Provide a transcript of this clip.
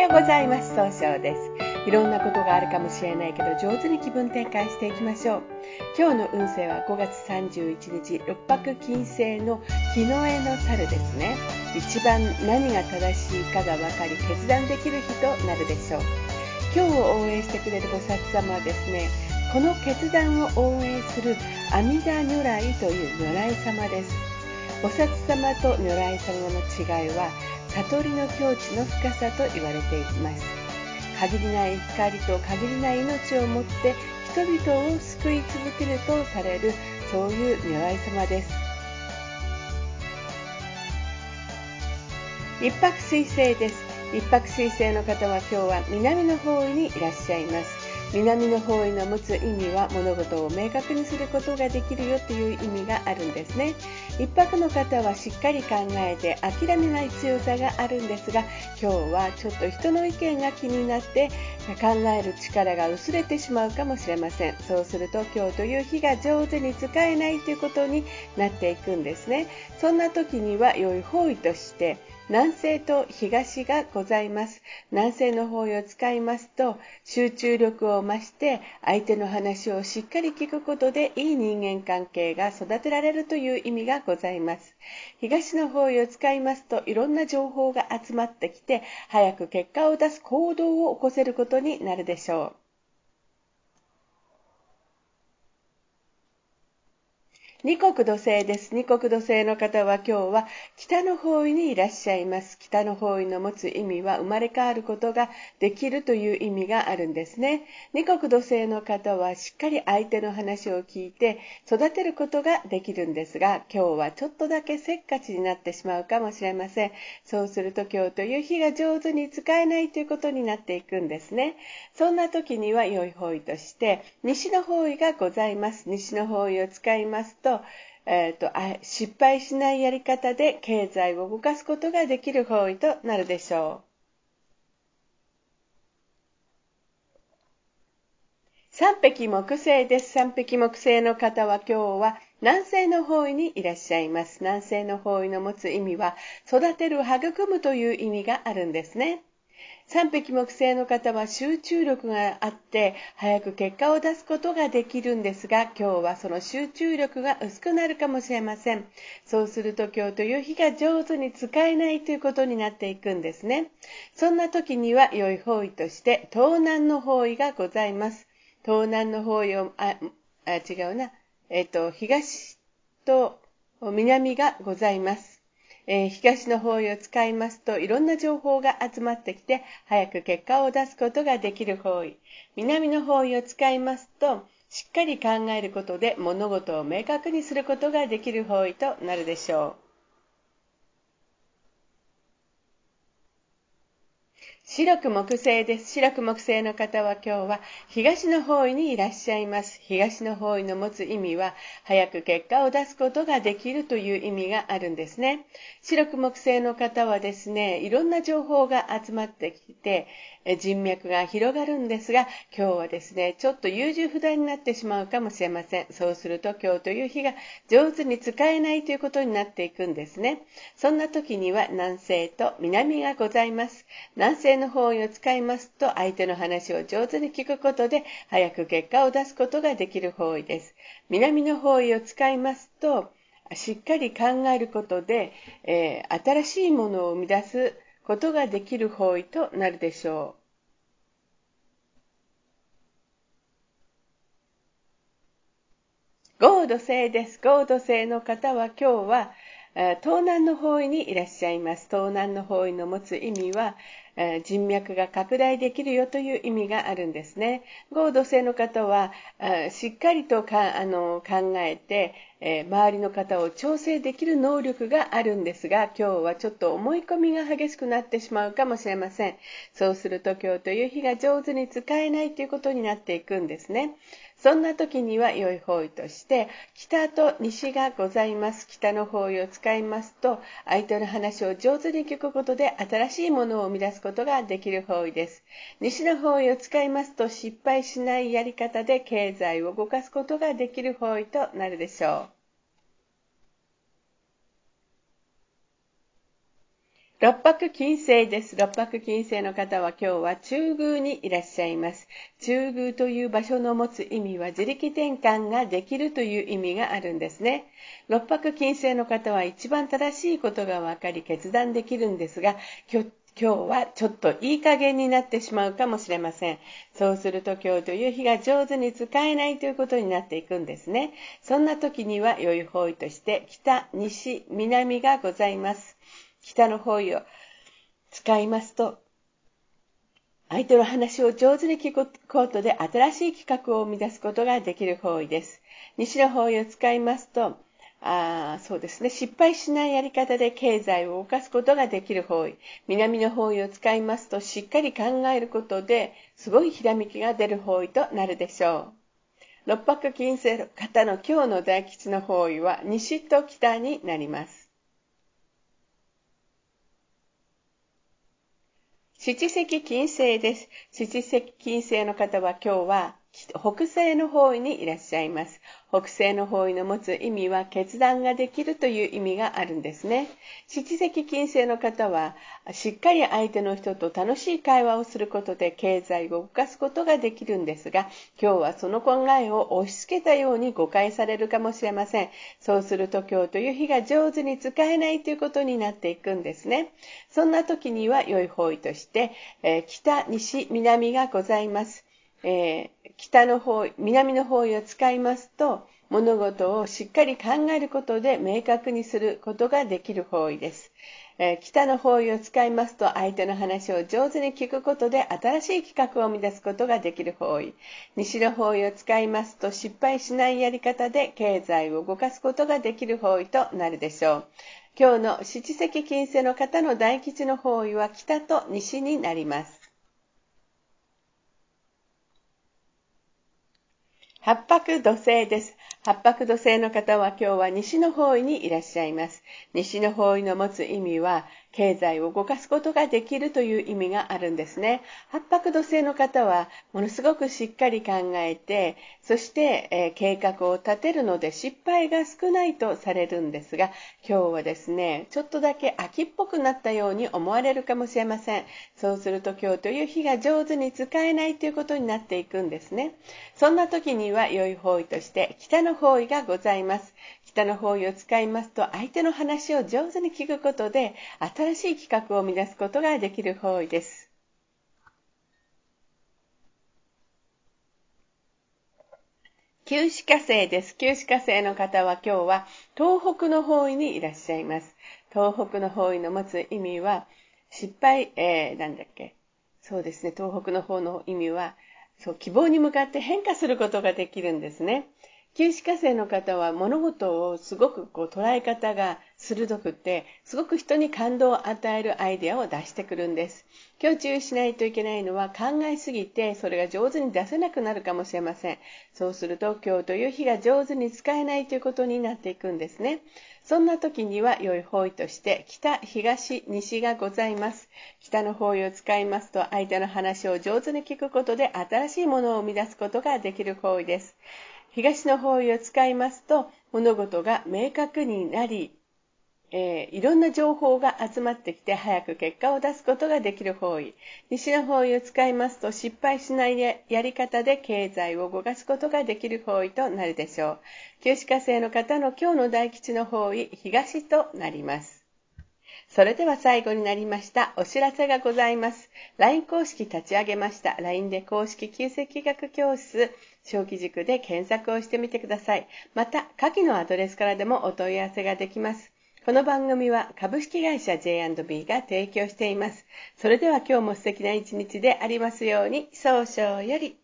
ようございます。総称です。いろんなことがあるかもしれないけど上手に気分転換していきましょう。今日の運勢は5月31日六白金星の日の絵の猿ですね。一番何が正しいかが分かり決断できる日となるでしょう。今日を応援してくれる菩薩様はですねこの決断を応援する阿弥陀如来という如来様です。菩薩様と如来様の違いは悟りの境地の深さと言われています。限りない光と限りない命をもって人々を救い続けるとされるそういう如来様です。一泊水星です。一泊水星の方は今日は南の方位にいらっしゃいます。南の方位の持つ意味は物事を明確にすることができるよという意味があるんですね。一泊の方はしっかり考えて諦めない強さがあるんですが今日はちょっと人の意見が気になって考える力が薄れてしまうかもしれません。そうすると今日という日が上手に使えないということになっていくんですね。そんな時には良い方位として南西と東がございます。南西の方位を使いますと、集中力を増して相手の話をしっかり聞くことでいい人間関係が育てられるという意味がございます。東の方位を使いますと、いろんな情報が集まってきて、早く結果を出す行動を起こせることになるでしょう。二国土星です。二国土星の方は今日は北の方位にいらっしゃいます。北の方位の持つ意味は生まれ変わることができるという意味があるんですね。二国土星の方はしっかり相手の話を聞いて育てることができるんですが、今日はちょっとだけせっかちになってしまうかもしれません。そうすると今日という日が上手に使えないということになっていくんですね。そんな時には良い方位として西の方位がございます。西の方位を使いますとと,、えーと、失敗しないやり方で経済を動かすことができる方位となるでしょう。三匹木星です。三匹木星の方は今日は南西の方位にいらっしゃいます。南西の方位の持つ意味は育てる、育むという意味があるんですね。三匹木星の方は集中力があって早く結果を出すことができるんですが今日はその集中力が薄くなるかもしれません。そうすると今日という日が上手に使えないということになっていくんですね。そんな時には良い方位として東南の方位がございます東南の方位をああ違うな。えっ、と東と南がございます。えー、東の方位を使いますといろんな情報が集まってきて早く結果を出すことができる方位。南の方位を使いますとしっかり考えることで物事を明確にすることができる方位となるでしょう。白く木星です。白く木星の方は今日は東の方位にいらっしゃいます。東の方位の持つ意味は早く結果を出すことができるという意味があるんですね。白く木星の方はですね、いろんな情報が集まってきて、人脈が広がるんですが、今日はですね、ちょっと優柔不断になってしまうかもしれません。そうすると今日という日が上手に使えないということになっていくんですね。そんな時には南西と南がございます。南西の方位を使いますと、相手の話を上手に聞くことで、早く結果を出すことができる方位です。南の方位を使いますと、しっかり考えることで、えー、新しいものを生み出すことができる方位となるでしょう。ゴード星です。ゴード星の方は今日は東南の方位にいらっしゃいます。東南の方位の持つ意味は、人脈が拡大できるよという意味があるんですね。合同性の方は、しっかりとかあの考えて、え周りの方を調整できる能力があるんですが、今日はちょっと思い込みが激しくなってしまうかもしれません。そうすると今日という日が上手に使えないということになっていくんですね。そんな時には良い方位として北と西がございます北の方位を使いますと相手の話を上手に聞くことで新しいものを生み出すことことができる方位です西の方位を使いますと失敗しないやり方で経済を動かすことができる方位となるでしょう六白金星です。六白金星の方は今日は中宮にいらっしゃいます。中宮という場所の持つ意味は自力転換ができるという意味があるんですね。六白金星の方は一番正しいことが分かり決断できるんですが、今日はちょっといい加減になってしまうかもしれません。そうすると今日という日が上手に使えないということになっていくんですね。そんな時には良い方位として北、西、南がございます。北の方位を使いますと、相手の話を上手に聞くことで新しい企画を生み出すことができる方位です。西の方位を使いますと、あそうですね。失敗しないやり方で経済を動かすことができる方位。南の方位を使いますと、しっかり考えることで、すごいひらめきが出る方位となるでしょう。六白金星の方の今日の大吉の方位は、西と北になります。七石金星です。七石金星の方は今日は北西の方位にいらっしゃいます。北西の方位の持つ意味は決断ができるという意味があるんですね。七石金星の方はしっかり相手の人と楽しい会話をすることで経済を動かすことができるんですが、今日はその考えを押し付けたように誤解されるかもしれません。そうすると今日という日が上手に使えないということになっていくんですね。そんな時には良い方位として、えー、北、西、南がございます。えー、北の方、南の方位を使いますと、物事をしっかり考えることで明確にすることができる方位です。えー、北の方位を使いますと相手の話を上手に聞くことで新しい企画を生み出すことができる方位。西の方位を使いますと失敗しないやり方で経済を動かすことができる方位となるでしょう。今日の七石金星の方の大吉の方位は北と西になります。八白土星です。八白土星の方は今日は西の方位にいらっしゃいます。西の方位の持つ意味は、経済を動かすことができるという意味があるんですね。八白土星の方はものすごくしっかり考えて、そして、えー、計画を立てるので失敗が少ないとされるんですが、今日はですね、ちょっとだけ秋っぽくなったように思われるかもしれません。そうすると今日という日が上手に使えないということになっていくんですね。そんな時には良い方位として北の方位がございます。北の方位を使いますと相手の話を上手に聞くことで新しい企画を生み出すことができる方位です。旧歯火星です。旧歯火星の方は今日は東北の方位にいらっしゃいます。東北の方位の持つ意味は失敗、えー、なんだっけ。そうですね。東北の方の意味はそう希望に向かって変化することができるんですね。旧歯科生の方は物事をすごくこう捉え方が鋭くて、すごく人に感動を与えるアイデアを出してくるんです。今日注意しないといけないのは考えすぎてそれが上手に出せなくなるかもしれません。そうすると今日という日が上手に使えないということになっていくんですね。そんな時には良い方位として北、東、西がございます。北の方位を使いますと相手の話を上手に聞くことで新しいものを生み出すことができる方位です。東の方位を使いますと物事が明確になり、えー、いろんな情報が集まってきて早く結果を出すことができる方位。西の方位を使いますと失敗しないやり方で経済を動かすことができる方位となるでしょう。旧歯科生の方の今日の大吉の方位、東となります。それでは最後になりました。お知らせがございます。LINE 公式立ち上げました。LINE で公式旧石学教室、小規塾で検索をしてみてください。また、下記のアドレスからでもお問い合わせができます。この番組は株式会社 J&B が提供しています。それでは今日も素敵な一日でありますように、早々より。